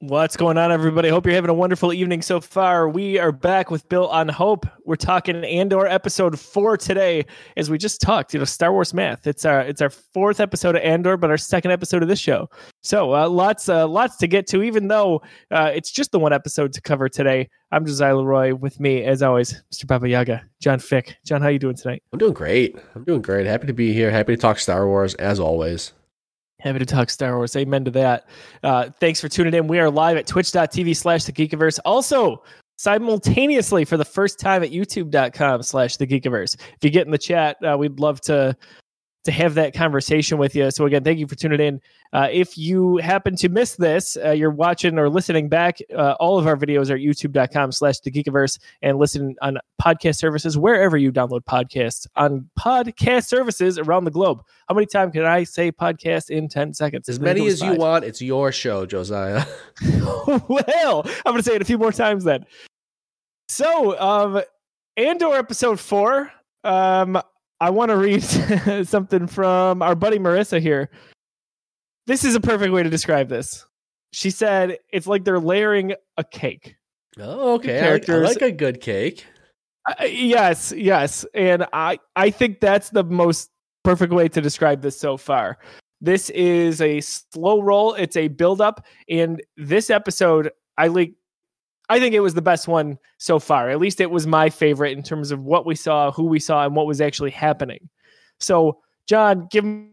What's going on, everybody? Hope you're having a wonderful evening so far. We are back with Built on Hope. We're talking Andor episode four today, as we just talked. You know, Star Wars math. It's our it's our fourth episode of Andor, but our second episode of this show. So uh, lots uh, lots to get to. Even though uh, it's just the one episode to cover today. I'm Josiah Leroy. With me, as always, Mr. Baba Yaga, John Fick. John, how are you doing tonight? I'm doing great. I'm doing great. Happy to be here. Happy to talk Star Wars as always. Happy to talk Star Wars. Amen to that. Uh, thanks for tuning in. We are live at twitch.tv slash the Geekiverse. Also, simultaneously for the first time at youtube.com slash the Geekiverse. If you get in the chat, uh, we'd love to to have that conversation with you. So again, thank you for tuning in. Uh, if you happen to miss this, uh, you're watching or listening back. Uh, all of our videos are youtube.com slash the Geekiverse and listen on podcast services wherever you download podcasts on podcast services around the globe. How many times can I say podcast in 10 seconds? As many as you want. It's your show, Josiah. well, I'm going to say it a few more times then. So, um, Andor episode four. Um, I want to read something from our buddy Marissa here. This is a perfect way to describe this. She said it's like they're layering a cake. Oh, okay. I like, I like a good cake. Uh, yes, yes, and I I think that's the most perfect way to describe this so far. This is a slow roll. It's a build up, and this episode I like I think it was the best one so far. At least it was my favorite in terms of what we saw, who we saw, and what was actually happening. So, John, give me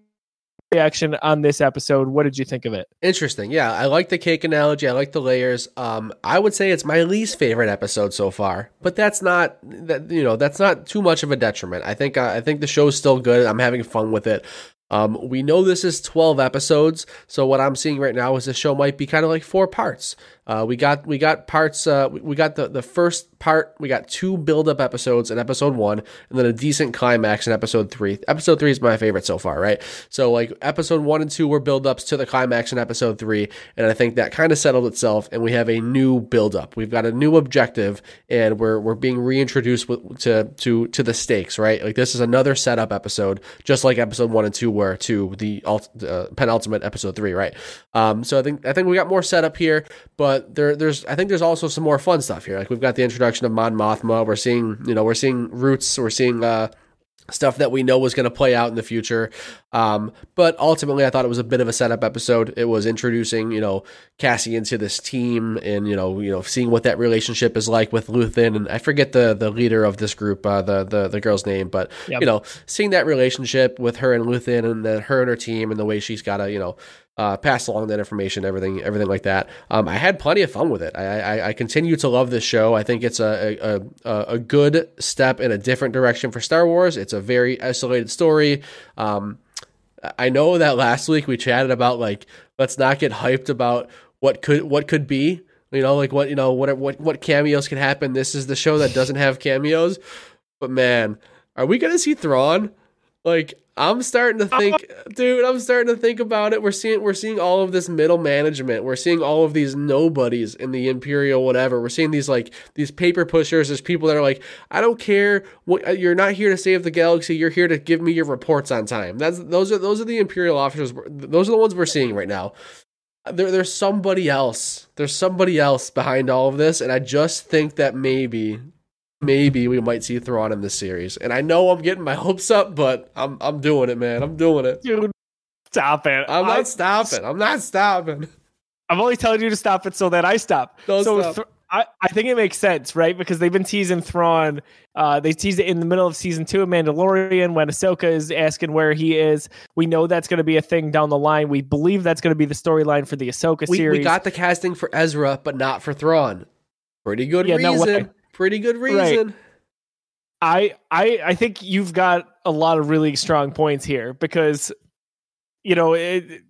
reaction on this episode. What did you think of it? Interesting. Yeah, I like the cake analogy. I like the layers. Um, I would say it's my least favorite episode so far, but that's not that you know that's not too much of a detriment. I think uh, I think the show's still good. I'm having fun with it. Um, we know this is 12 episodes, so what I'm seeing right now is the show might be kind of like four parts. Uh, we got we got parts. Uh, we got the the first part. We got two build up episodes in episode one, and then a decent climax in episode three. Episode three is my favorite so far, right? So like episode one and two were build ups to the climax in episode three, and I think that kind of settled itself. And we have a new build up. We've got a new objective, and we're we're being reintroduced to to to the stakes, right? Like this is another setup episode, just like episode one and two were to the uh, penultimate episode three, right? Um, so I think I think we got more setup here, but but there, there's I think there's also some more fun stuff here. Like we've got the introduction of Mon Mothma. We're seeing you know we're seeing roots. We're seeing uh, stuff that we know was going to play out in the future. Um, but ultimately, I thought it was a bit of a setup episode. It was introducing, you know, Cassie into this team, and you know, you know, seeing what that relationship is like with Luthen, and I forget the the leader of this group, uh, the the the girl's name, but yep. you know, seeing that relationship with her and Luthen, and then her and her team, and the way she's got to, you know uh, pass along that information, everything, everything like that. Um, I had plenty of fun with it. I, I, I, continue to love this show. I think it's a, a, a good step in a different direction for Star Wars. It's a very isolated story. Um, I know that last week we chatted about like let's not get hyped about what could what could be. You know, like what you know what what what cameos can happen. This is the show that doesn't have cameos. But man, are we gonna see Thrawn? Like I'm starting to think, dude. I'm starting to think about it. We're seeing we're seeing all of this middle management. We're seeing all of these nobodies in the imperial whatever. We're seeing these like these paper pushers. There's people that are like, I don't care. What, uh, you're not here to save the galaxy. You're here to give me your reports on time. That's those are those are the imperial officers. Those are the ones we're seeing right now. There, there's somebody else. There's somebody else behind all of this, and I just think that maybe maybe we might see Thrawn in this series. And I know I'm getting my hopes up, but I'm I'm doing it, man. I'm doing it. Dude, stop it. I'm not I, stopping. I'm not stopping. I'm only telling you to stop it so that I stop. Don't so stop. Th- I, I think it makes sense, right? Because they've been teasing Thrawn. Uh, they teased it in the middle of season two of Mandalorian when Ahsoka is asking where he is. We know that's going to be a thing down the line. We believe that's going to be the storyline for the Ahsoka we, series. We got the casting for Ezra, but not for Thrawn. Pretty good yeah, reason. No Pretty good reason. Right. I I I think you've got a lot of really strong points here because you know it,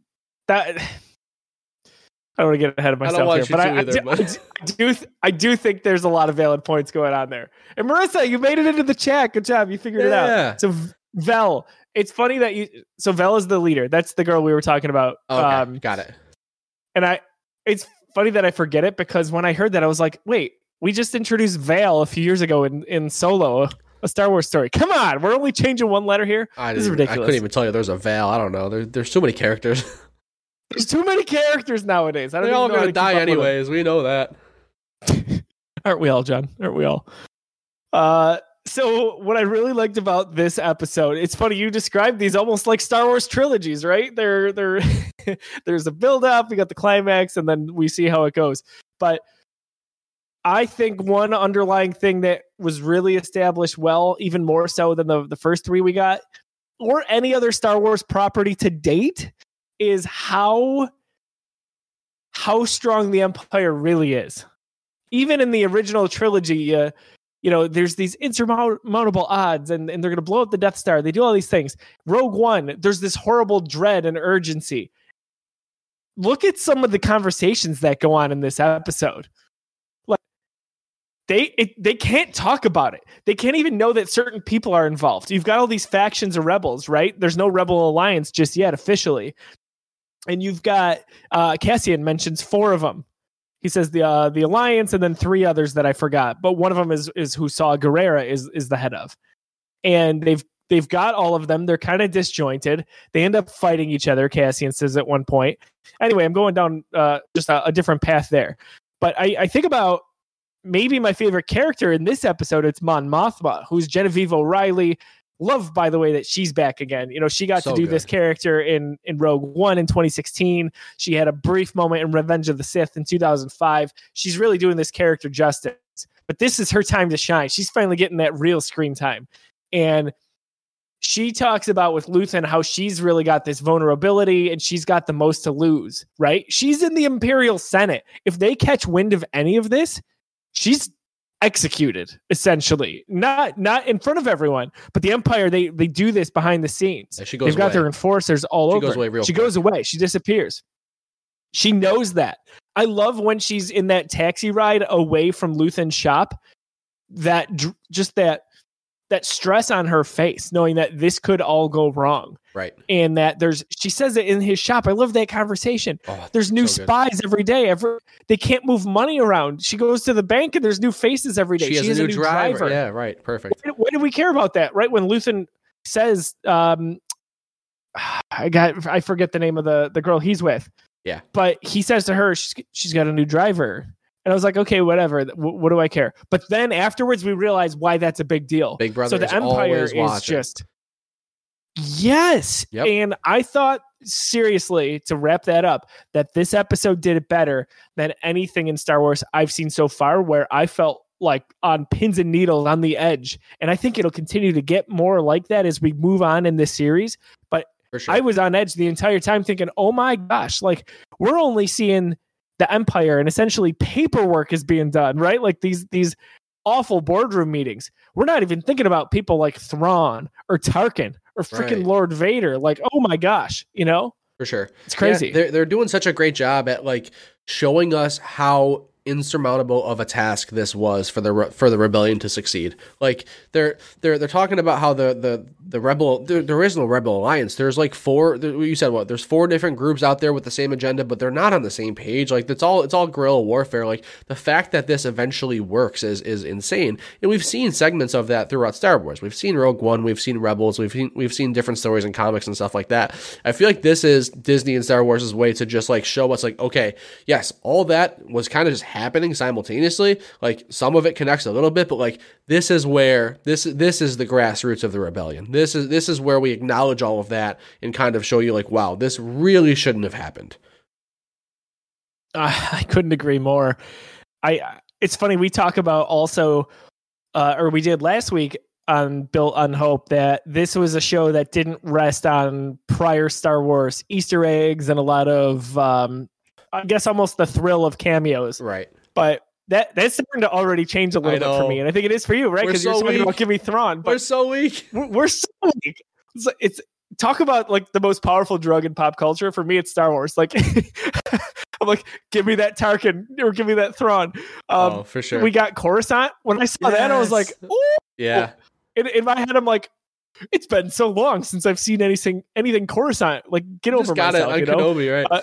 that I don't want to get ahead of myself here, but I, either, I, do, but... I, do, I do think there's a lot of valid points going on there. And Marissa, you made it into the chat. Good job. You figured yeah. it out. So Vel, it's funny that you. So Vel is the leader. That's the girl we were talking about. Okay, um, got it. And I, it's funny that I forget it because when I heard that, I was like, wait, we just introduced Val a few years ago in, in Solo, a Star Wars story. Come on, we're only changing one letter here. I this is ridiculous. I couldn't even tell you there's a Val. I don't know. There, there's so many characters. There's too many characters nowadays. I don't They're all know gonna to die up with them. anyways. We know that. Aren't we all, John? Aren't we all? Uh, so what I really liked about this episode, it's funny you described these almost like Star Wars trilogies, right? They're they're there's a build up, we got the climax, and then we see how it goes. But I think one underlying thing that was really established well, even more so than the, the first three we got, or any other Star Wars property to date, is how how strong the Empire really is. Even in the original trilogy, uh, you know, there's these insurmountable odds, and, and they're going to blow up the Death Star. They do all these things. Rogue One, there's this horrible dread and urgency. Look at some of the conversations that go on in this episode. They it, they can't talk about it. They can't even know that certain people are involved. You've got all these factions of rebels, right? There's no rebel alliance just yet officially, and you've got uh, Cassian mentions four of them. He says the uh, the alliance and then three others that I forgot, but one of them is is who Saw Gerrera is is the head of, and they've they've got all of them. They're kind of disjointed. They end up fighting each other. Cassian says at one point. Anyway, I'm going down uh, just a, a different path there, but I, I think about maybe my favorite character in this episode. It's Mon Mothma, who's Genevieve O'Reilly. Love, by the way, that she's back again. You know, she got So to do good. this character in in Rogue One in 2016. She had a brief moment in Revenge of the Sith in 2005. She's really doing this character justice. But this is her time to shine. She's finally getting that real screen time. And she talks about with Luthen how she's really got this vulnerability and she's got the most to lose, right? She's in the Imperial Senate. If they catch wind of any of this, she's executed essentially. Not not in front of everyone but the empire they they do this behind the scenes. Yeah, she goes they've got away. their enforcers all She over goes away real she quick. goes away. She disappears. She knows that. I love when she's in that taxi ride away from luthen's shop that just that that stress on her face knowing that this could all go wrong Right. and that there's she says it in his shop i love that conversation Oh, there's new so spies every day every they can't move money around she goes to the bank and there's new faces every day She has is a new, driver. Yeah. Right. Perfect. why, why do we care about that right when luthen says um i got i forget the name of the the girl he's with Yeah. but he says to her she's, she's got a new driver and i was like okay whatever Wh- what do i care but then afterwards we realize why that's a big deal Big brother so the is empire is watching. just yes Yep. and i thought seriously to wrap that up that this episode did it better than anything in star wars i've seen so far where i felt like on pins and needles on the edge and i think it'll continue to get more like that as we move on in this series But sure. I was on edge the entire time thinking, oh my gosh, like we're only seeing the empire and essentially paperwork is being done, right? Like these these awful boardroom meetings. We're not even thinking about people like Thrawn or Tarkin or freaking Right. Lord Vader. Like, oh my gosh, you know? For sure. It's crazy. Yeah, they're they're doing such a great job at like showing us how insurmountable of a task this was for the re- for the rebellion to succeed. Like they're they're they're talking about how the the the rebel the, there is no rebel alliance. There's like four. There, you said what? There's four different groups out there with the same agenda, but they're not on the same page. Like it's all it's all guerrilla warfare. Like the fact that this eventually works is is insane. And we've seen segments of that throughout Star Wars. We've seen Rogue One. We've seen Rebels. We've seen we've seen different stories in comics and stuff like that. I feel like this is Disney and Star Wars' way to just like show us like okay, yes, all that was kind of just happening simultaneously. Like some of it connects a little bit, but like this is where this this is the grassroots of the rebellion. This is this is where we acknowledge all of that and kind of show you like wow, this really shouldn't have happened. Uh, I couldn't agree more. I it's funny we talk about also uh, or we did last week on Built on Hope that this was a show that didn't rest on prior Star Wars Easter eggs and a lot of um, I guess almost the thrill of cameos. Right. But that that's starting to already change a little bit for me, and I think it is for you, right? Because you're so talking about weak. Give Me Thrawn, We're so weak. we're, we're so weak. It's, it's talk about like the most powerful drug in pop culture. For me, it's Star Wars. Like I'm like, give me that Tarkin or give me that Thrawn. Um, oh, for sure. We got Coruscant. When I saw that, I was like, Yes. Ooh. yeah. In, in my head, I'm like, it's been so long since I've seen anything anything Coruscant. Like, get over Just got it myself. on You know? Kenobi, right? Uh,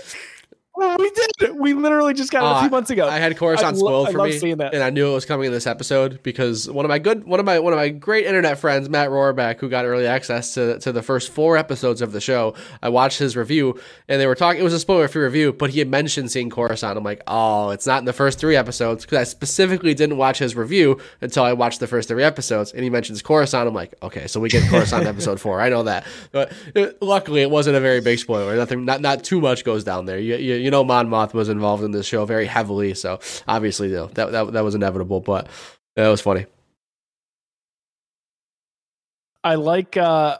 we did. we literally just got it a Uh, few months ago. I had Coruscant I lo- spoiled I for me, seeing that. and I knew it was coming in this episode because one of my good, one of my, one of my great internet friends, Matt Rohrbeck, who got early access to to the first four episodes of the show. I watched his review, and they were talking. It was a spoiler-free review, but he had mentioned seeing Coruscant. I'm like, oh, it's not in the first three episodes because I specifically didn't watch his review until I watched the first three episodes, and he mentions Coruscant. I'm like, okay, so we get Coruscant in episode four. I know that, but it, luckily it wasn't a very big spoiler. Nothing, not not too much goes down there. You you, you know, Mon Moth was involved in this show very heavily, so obviously, you know, that that that was inevitable. But that was funny. I like uh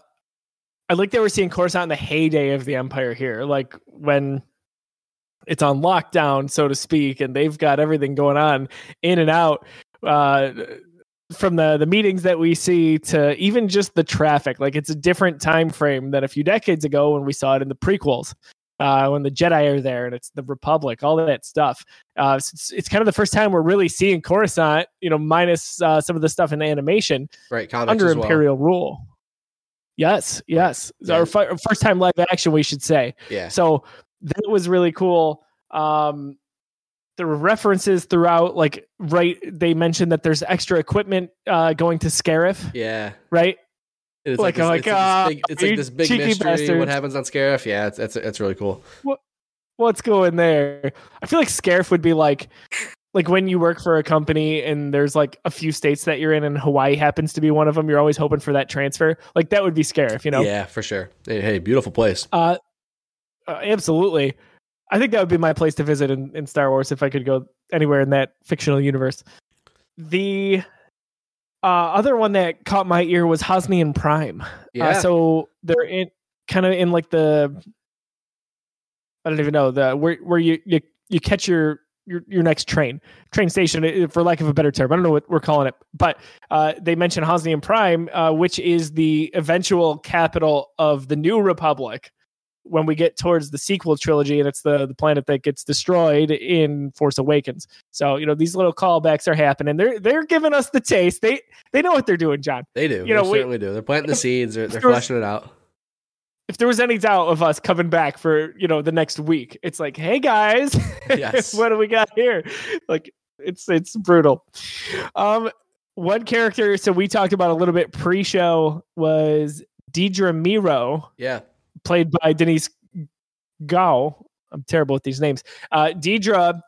I like that we're seeing Coruscant in the heyday of the Empire here, like when it's on lockdown, so to speak, and they've got everything going on in and out. Uh from the the meetings that we see to even just the traffic, like it's a different time frame than a few decades ago when we saw it in the prequels. Uh, when the Jedi are there and it's the Republic, all that stuff. Uh, it's, it's kind of the first time we're really seeing Coruscant, you know, minus uh, some of the stuff in the animation Right, under as well. imperial rule. Yes, yes. It's Our, fi- first time live action, we should say. Yeah, So that was really cool. Um, there were references throughout, like right. They mentioned that there's extra equipment uh, going to Scarif, yeah. right? It's Like, this, I'm it's like, ah, big, it's like this big mystery. What happens on Scarif? Yeah, it's it's it's really cool. What, What's going there? I feel like Scarif would be like, like when you work for a company and there's like a few states that you're in, and Hawaii happens to be one of them. You're always hoping for that transfer. Like that would be Scarif, you know? Yeah, for sure. Hey, hey, beautiful place. Uh, uh, absolutely. I think that would be my place to visit in, in Star Wars if I could go anywhere in that fictional universe. The uh, other one that caught my ear was Hosnian Prime. Yeah, Uh, so they're in kind of in like the I don't even know the where where you you, you catch your your your next train train station uh, for lack of a better term. I don't know what we're calling it, but uh, they mentioned Hosnian Prime, uh, which is the eventual capital of the New Republic. When we get towards the sequel trilogy, and it's the the planet that gets destroyed in Force Awakens, so you know these little callbacks are happening. They're they're giving us the taste. They they know what they're doing, John. they do. you know, they we- certainly do. They're planting the seeds. They're, they're fleshing it out. if there was any doubt of us coming back for you know the next week it's like hey guys Yes. what do we got here like it's it's brutal um one character so we talked about a little bit pre-show was dedra meero Yeah, played by denise gough i'm terrible with these names uh dedra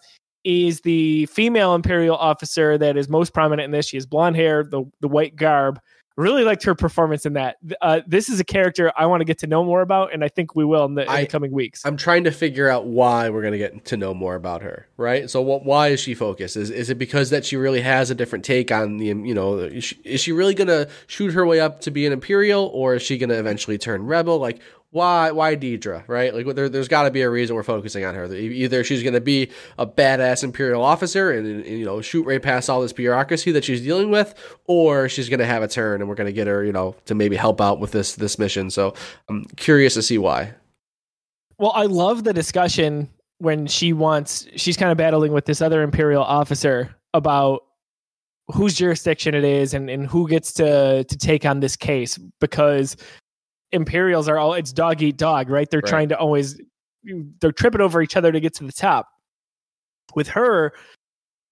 is the female imperial officer that is most prominent in this she has blonde hair the, the white garb really liked her performance in that uh, this is a character i want to get to know more about and i think we will in the, in I- the coming weeks I'm trying to figure out why we're gonna get to know more about her. Right. So, what? Why is she focused? Is is it because that she really has a different take on the? You know, is she, is she really gonna shoot her way up to be an imperial, or is she gonna eventually turn rebel? Like, why? Why Dedra? Right. Like, there, there's got to be a reason we're focusing on her. Either she's gonna be a badass imperial officer and, and you know shoot right past all this bureaucracy that she's dealing with, or she's gonna have a turn and we're gonna get her, you know, to maybe help out with this this mission. So, I'm curious to see why. well i love the discussion when she wants she's kind of battling with this other imperial officer about whose jurisdiction it is and, and who gets to to take on this case because imperials are all it's dog eat dog right they're Right. trying to always they're tripping over each other to get to the top with her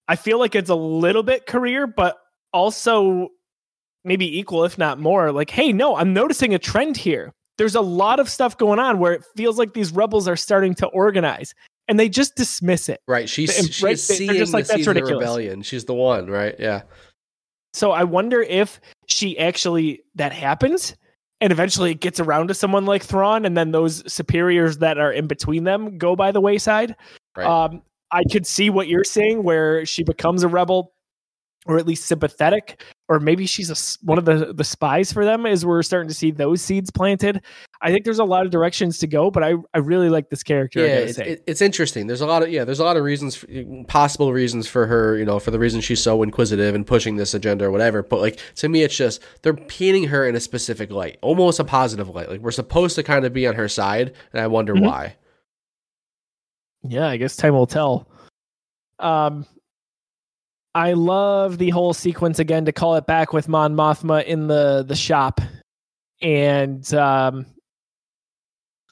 i feel like it's a little bit career but also maybe equal if not more like hey no i'm noticing a trend here there's a lot of stuff going on where it feels like these rebels are starting to organize and they just dismiss it Right. She's she's right, seeing just like, the "That's ridiculous." rebellion. She's the one, right? Yeah. So I wonder if she actually that happens and eventually it gets around to someone like Thrawn and then those superiors that are in between them go by the wayside. Right. Um I could see what you're saying where she becomes a rebel or at least sympathetic or maybe she's a one of the the spies for them as we're starting to see those seeds planted. I think there's a lot of directions to go, but I I really like this character. Yeah, it's, it's interesting. There's a lot of yeah, there's a lot of reasons, for, possible reasons for her, you know, for the reason she's so inquisitive and pushing this agenda or whatever. But like to me, it's just they're painting her in a specific light, almost a positive light. Like we're supposed to kind of be on her side, and I wonder Mhm. why. yeah, I guess time will tell. Um, I love the whole sequence again to call it back with Mon Mothma in the the shop, and um,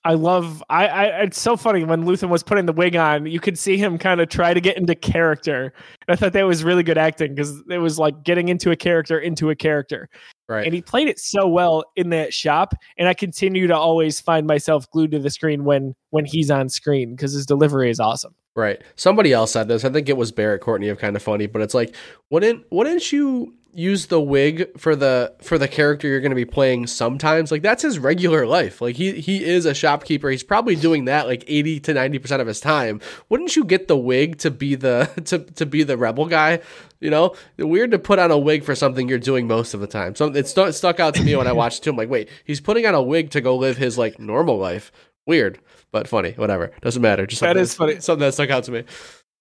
I love. I, I. It's so funny when Luthen was putting the wig on. You could see him kind of try to get into character. I thought that was really good acting because it was like getting into a character into a character. Right. And he played it so well in that shop. And I continue to always find myself glued to the screen when when he's on screen because his delivery is awesome. Right. Somebody else said this. I think it was Barrett Courtney of Kinda Funny, but it's like, wouldn't wouldn't you use the wig for the for the character you're going to be playing sometimes? Like that's his regular life. Like he he is a shopkeeper. He's probably doing that like 80 to 90% of his time. Wouldn't you get the wig to be the to to be the rebel guy? You know? Weird to put on a wig for something you're doing most of the time. So it st- stuck out to me when i watched it too. I'm like wait he's putting on a wig to go live his like normal life weird but funny whatever doesn't matter just that is funny something that stuck out to me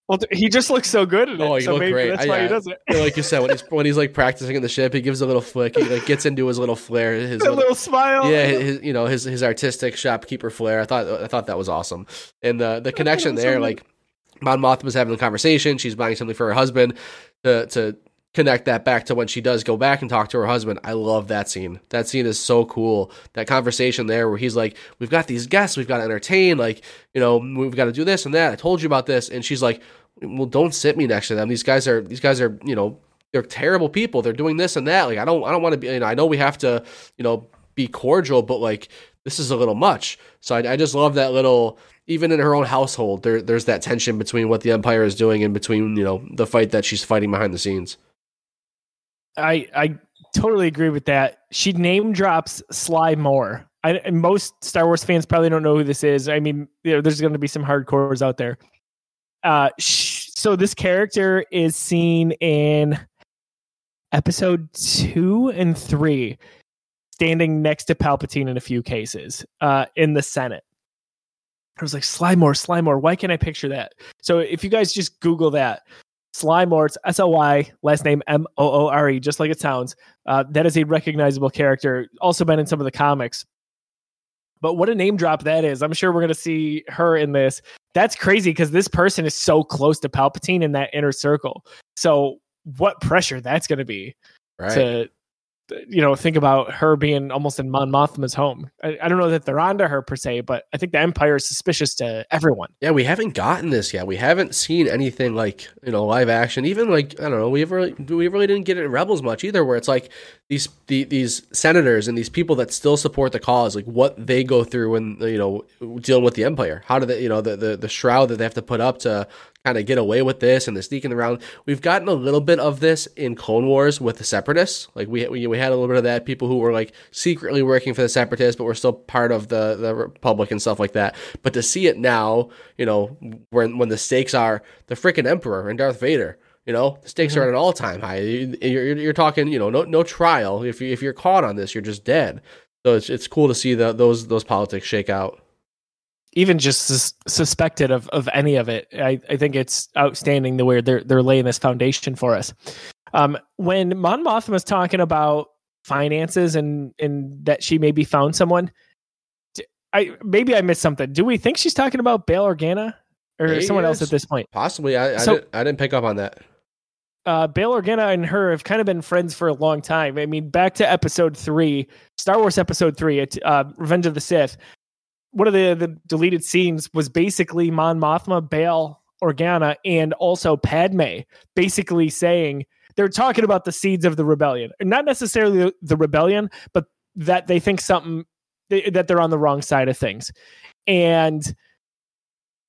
well, he just looks so good in it. Oh, he so maybe great. That's why I- he does it. like you said when he's when he's like practicing in the ship he gives a little flick he like gets into his little flair his little, little smile. yeah his you know his his artistic shopkeeper flair i thought i thought that was awesome and the the connection there so like Mon Mothma's having a conversation she's buying something for her husband to to connect that back to when she does go back and talk to her husband. I love that scene. That scene is so cool. That conversation there where he's like we've got these guests we've got to entertain like you know we've got to do this and that. I told you about this. And she's like well don't sit me next to them. These guys are these guys are you know they're terrible people. They're doing this and that. Like i don't i don't want to be you know i know we have to you know be cordial but like this is a little much. So i, I just love that little even in her own household there there's that tension between what the empire is doing and between you know the fight that she's fighting behind the scenes I I totally agree with that. She name drops Sly Moore. I, most Star Wars fans probably don't know who this is. I mean, you know, there's going to be some hardcores out there. Uh, sh- so this character is seen in episode two and three, standing next to Palpatine in a few cases uh, in the Senate. I was like, Sly Moore, Slymore. Why can't I picture that? So if you guys just Google that, Sly Moore, it's S L Y, last name M O O R E, just like it sounds. Uh, that is a recognizable character. Also been in some of the comics. But what a name drop that is. I'm sure we're going to see her in this. That's crazy because this person is so close to Palpatine in that inner circle. So, what pressure that's going to be right to, you know, think about her being almost in Mon Mothma's home. I, I don't know that they're onto her per se, but I think the Empire is suspicious to everyone. Yeah, we haven't gotten this yet. We haven't seen anything like you know live action. Even like I don't know, we really we really didn't get it in Rebels much either. Where it's like these the, these senators and these people that still support the cause, like what they go through when you know dealing with the Empire. How do they you know the the, the shroud that they have to put up to kind of get away with this and the sneaking around. We've gotten a little bit of this in Clone Wars with the Separatists. Like we we, we had a little bit of that. People who were like secretly working for the Separatists, but were still part of the the Republic and stuff like that. But to see it now, you know, when when the stakes are the freaking Emperor and Darth Vader. You know, the stakes are mm-hmm. at an all time high. You- You're, you're, talking, you know, no no trial. If you if you're caught on this, you're just dead. So it's it's cool to see the, those those politics shake out. Even just sus- suspected of, of any of it. I, I think it's outstanding the way they're they're laying this foundation for us. Um, when Mon Mothma was talking about finances and and that she maybe found someone, I maybe I missed something. Do we think she's talking about Bail Organa or someone else at this point? Possibly, I I, So- didn't, I didn't pick up on that. uh, Bail Organa and her have kind of been friends for a long time. I mean, back to episode three, Star Wars episode three, uh, Revenge of the Sith. One of the, the deleted scenes was basically Mon Mothma, Bail Organa, and also Padme basically saying they're talking about the seeds of the rebellion. Not necessarily the, the rebellion, but that they think something, they, that they're on the wrong side of things. And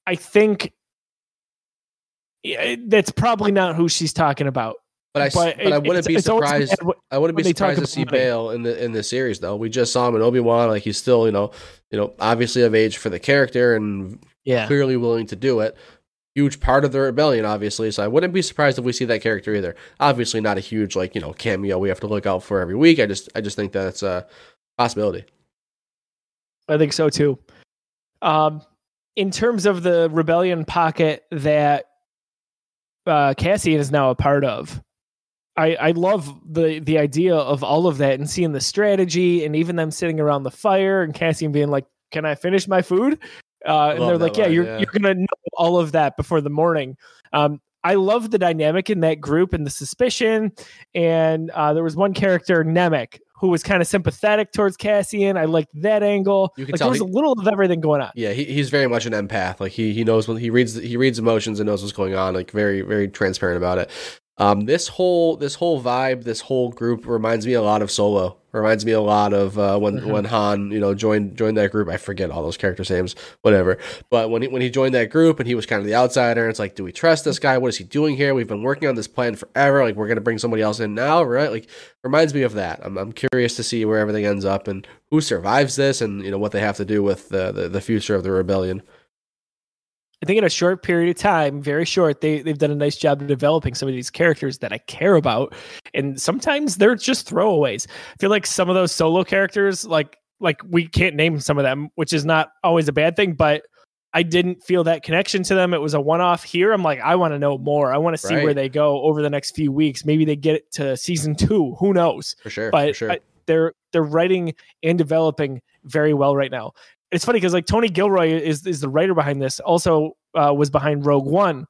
I think yeah, that's probably not who she's talking about. But I, s- but, I wouldn't be surprised. I wouldn't be when they talk surprised to see. Bail in the in the series though. We just saw him in Obi Wan, like he's still you know you know obviously of age for the character and Yeah. clearly willing to do it. Huge part of the rebellion, obviously. So I wouldn't be surprised if we see that character either. Obviously, not a huge like you know cameo we have to look out for every week. I just I just think that it's a possibility. I think so too. Um, in terms of the rebellion pocket that uh, Cassian is now a part of, I, I love the the idea of all of that and seeing the strategy and even them sitting around the fire and Cassian being like, "Can I finish my food?" Uh, and they're like, "Yeah, you're yeah. you're gonna know all of that before the morning." Um, I love the dynamic in that group and the suspicion. And uh, there was one character, Nemik, who was kind of sympathetic towards Cassian. I liked that angle. You can like tell there was he- a little of everything going on. Yeah, he, he's very much an empath. Like he he knows when he reads he reads emotions and knows what's going on. Like very very transparent about it. Um, this whole this whole vibe, this whole group reminds me a lot of Solo. Reminds me a lot of uh, when Mhm. when Han you know joined joined that group. I forget all those characters' names, whatever. But when he, when he joined that group and he was kind of the outsider, it's like, do we trust this guy? What is he doing here? We've been working on this plan forever. Like we're gonna bring somebody else in now, right? Like reminds me of that. I'm I'm curious to see where everything ends up and who survives this, and you know what they have to do with the the, the future of the rebellion. I think in a short period of time, very short, they they've done a nice job of developing some of these characters that I care about, and sometimes they're just throwaways. I feel like some of those solo characters, like like we can't name some of them, which is not always a bad thing, but I didn't feel that connection to them. It was a one off. Here, I'm like, I want to know more. I want to see Right. where they go over the next few weeks. Maybe they get it to season two. Who knows? For sure. but for sure. I- they're they're writing and developing very well right now. It's funny because like Tony Gilroy is is the writer behind this. Also uh, was behind Rogue One.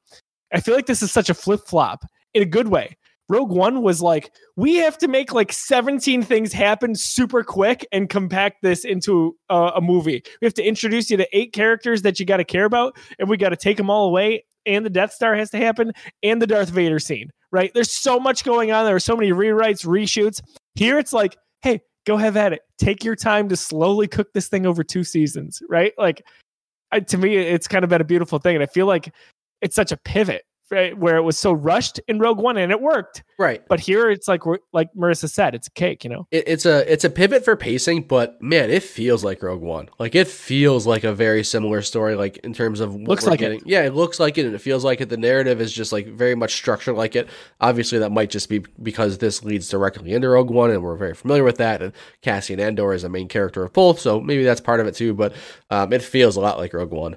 I feel like this is such a flip flop in a good way. Rogue One was like we have to make like 17 things happen super quick and compact this into a, a movie. We have to introduce you to eight characters that you got to care about, and we got to take them all away. And the Death Star has to happen, and the Darth Vader scene. Right? There's so much going on. There are so many rewrites, reshoots. Here it's like, hey, go have at it. Take your time to slowly cook this thing over two seasons, right? Like, I, to me, it's kind of been a beautiful thing, and I feel like it's such a pivot, right? Where it was so rushed in Rogue One, and it worked, right. but here it's like, like Marissa said, it's a cake, you know. It, it's a it's a pivot for pacing, but man, it feels like Rogue One. Like it feels like a very similar story, like in terms of what Looks we're like it. Yeah, it looks like it, and it feels like it. The narrative is just like very much structured like it. Obviously, that might just be because this leads directly into Rogue One, and we're very familiar with that. And Cassian Andor is a main character of both, so maybe that's part of it too. But um, it feels a lot like Rogue One.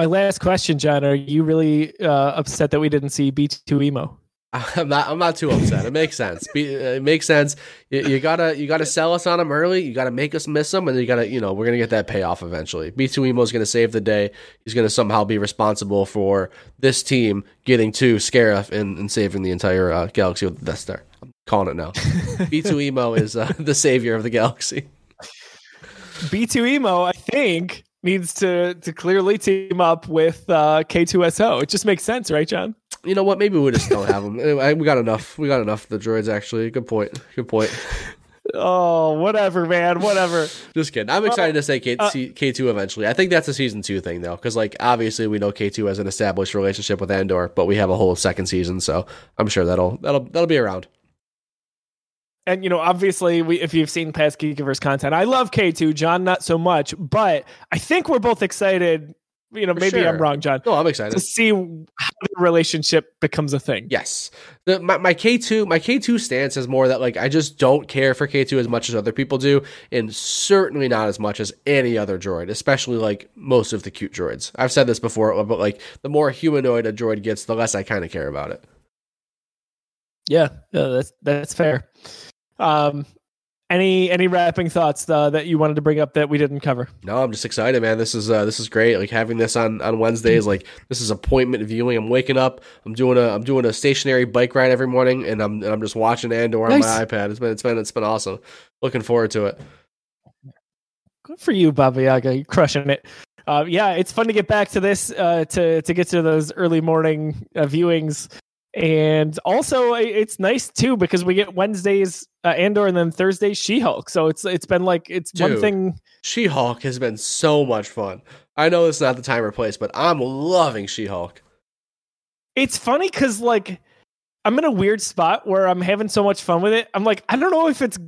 My last question, John, are you really uh, upset that we didn't see B2EMO? I'm not. I'm not too upset. It makes sense. Be, uh, it makes sense. You, you gotta. You gotta sell us on them early. You gotta make us miss them, and you gotta. You know, we're gonna get that payoff eventually. B2EMO is gonna save the day. He's gonna somehow be responsible for this team getting to Scarif and, and saving the entire uh, galaxy with the Death Star. I'm calling it now. B2EMO is uh, the savior of the galaxy. B2EMO, I think, needs to to clearly team up with uh, K-2SO. It just makes sense, right, John? You know what? Maybe we just don't have them. Anyway, We got enough. We got enough the droids. Actually, good point. Good point. Oh, whatever, man, whatever. Just kidding. I'm excited to say K- uh, C- K2 eventually. I think that's a season two thing though, because like obviously we know K2 has an established relationship with Andor, but we have a whole second season, so I'm sure that'll that'll that'll be around. And you know, obviously, we if you've seen past Geekiverse content, I love K2, John, not so much, but I think we're both excited. You know, For maybe I'm wrong, John, No, I'm excited to see how the relationship becomes a thing. Yes, the, my my K2 my K2 stance is more that like I just don't care for K2 as much as other people do, and certainly not as much as any other droid, especially like most of the cute droids. I've said this before, but like the more humanoid a droid gets, the less I kind of care about it. Yeah, yeah, that's that's fair. Um, any any wrapping thoughts uh, that you wanted to bring up that we didn't cover? No, I'm just excited, man. This is uh, this is great. Like having this on on Wednesdays, like this is appointment viewing. I'm waking up. I'm doing a I'm doing a stationary bike ride every morning, and I'm and I'm just watching Andor on my iPad. It's been it's been it's been awesome. Looking forward to it. Good for you, Baba Yaga. You're crushing it. Uh, yeah, it's fun to get back to this, uh, to to get to those early morning uh, viewings, and also it's nice too because we get Wednesdays uh, Andor and then Thursday She Hulk. So it's it's been like it's one thing. She Hulk has been so much fun. I know it's not the time or place, but I'm loving She Hulk. It's funny because like I'm in a weird spot where I'm having so much fun with it. I'm like I don't know if it's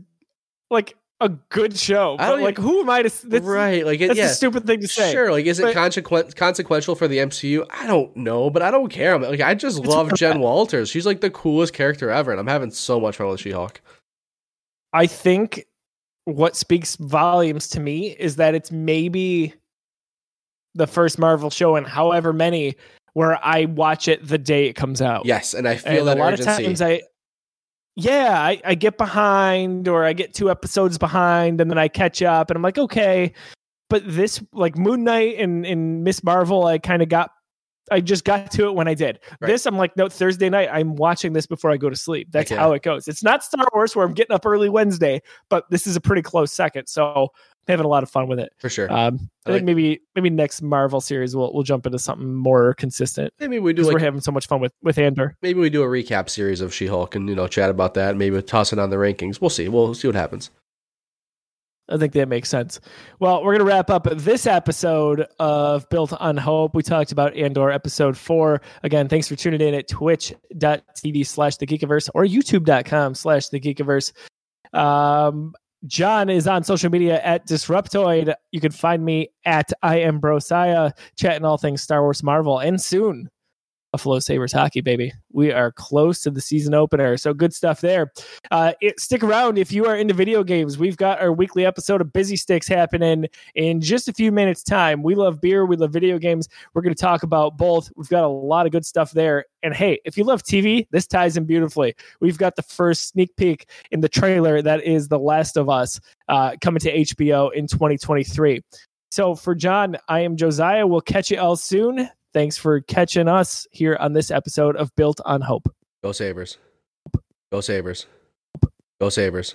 like a good show, but like who am I to? That's, right? Like it, That's yeah. a stupid thing to say. Sure, like is it But- consequent consequential for the MCU? I don't know, but I don't care. I'm, like I just love Jen. Walters. She's like the coolest character ever, and I'm having so much fun with She Hulk. I think what speaks volumes to me is that it's maybe the first Marvel show in however many where I watch it the day it comes out. Yes, and I feel and that a lot urgency. of times I yeah, I, I get behind or I get two episodes behind and then I catch up and I'm like, okay. But this like Moon Knight and, and Miss Marvel, I kind of got I just got to it when I did. Right. This, I'm like, no, Thursday night, I'm watching this before I go to sleep. That's yeah. how it goes. It's not Star Wars where I'm getting up early Wednesday, but this is a pretty close second. So having a lot of fun with it. for sure. Um, I I think like- maybe maybe next Marvel series we'll we'll jump into something more consistent maybe we do. Like, we're having so much fun with with Andor. maybe we do a recap series of She-Hulk and you know chat about that. Maybe we'll toss it on the rankings. We'll see. We'll see what happens. I think that makes sense. Well, we're going to wrap up this episode of Built on Hope. We talked about Andor episode four. Again, thanks for tuning in at twitch.tv slash the Geekiverse or youtube.com slash the Geekiverse. Um, John is on social media at Disruptoid. You can find me at I am Brosiah, chatting all things Star Wars, Marvel, and soon Buffalo Sabres hockey, baby. We are close to the season opener. So good stuff there. Uh, it, stick around if you are into video games. We've got our weekly episode of Busy Sticks happening in just a few minutes' time. We love beer. We love video games. We're going to talk about both. We've got a lot of good stuff there. And hey, if you love TV, this ties in beautifully. We've got the first sneak peek in the trailer that is The Last of Us uh, coming to HBO in 2023. So for John, I am Josiah. We'll catch you all soon. Thanks for catching us here on this episode of Built on Hope. Go Sabres. Go Sabres. Go Sabres.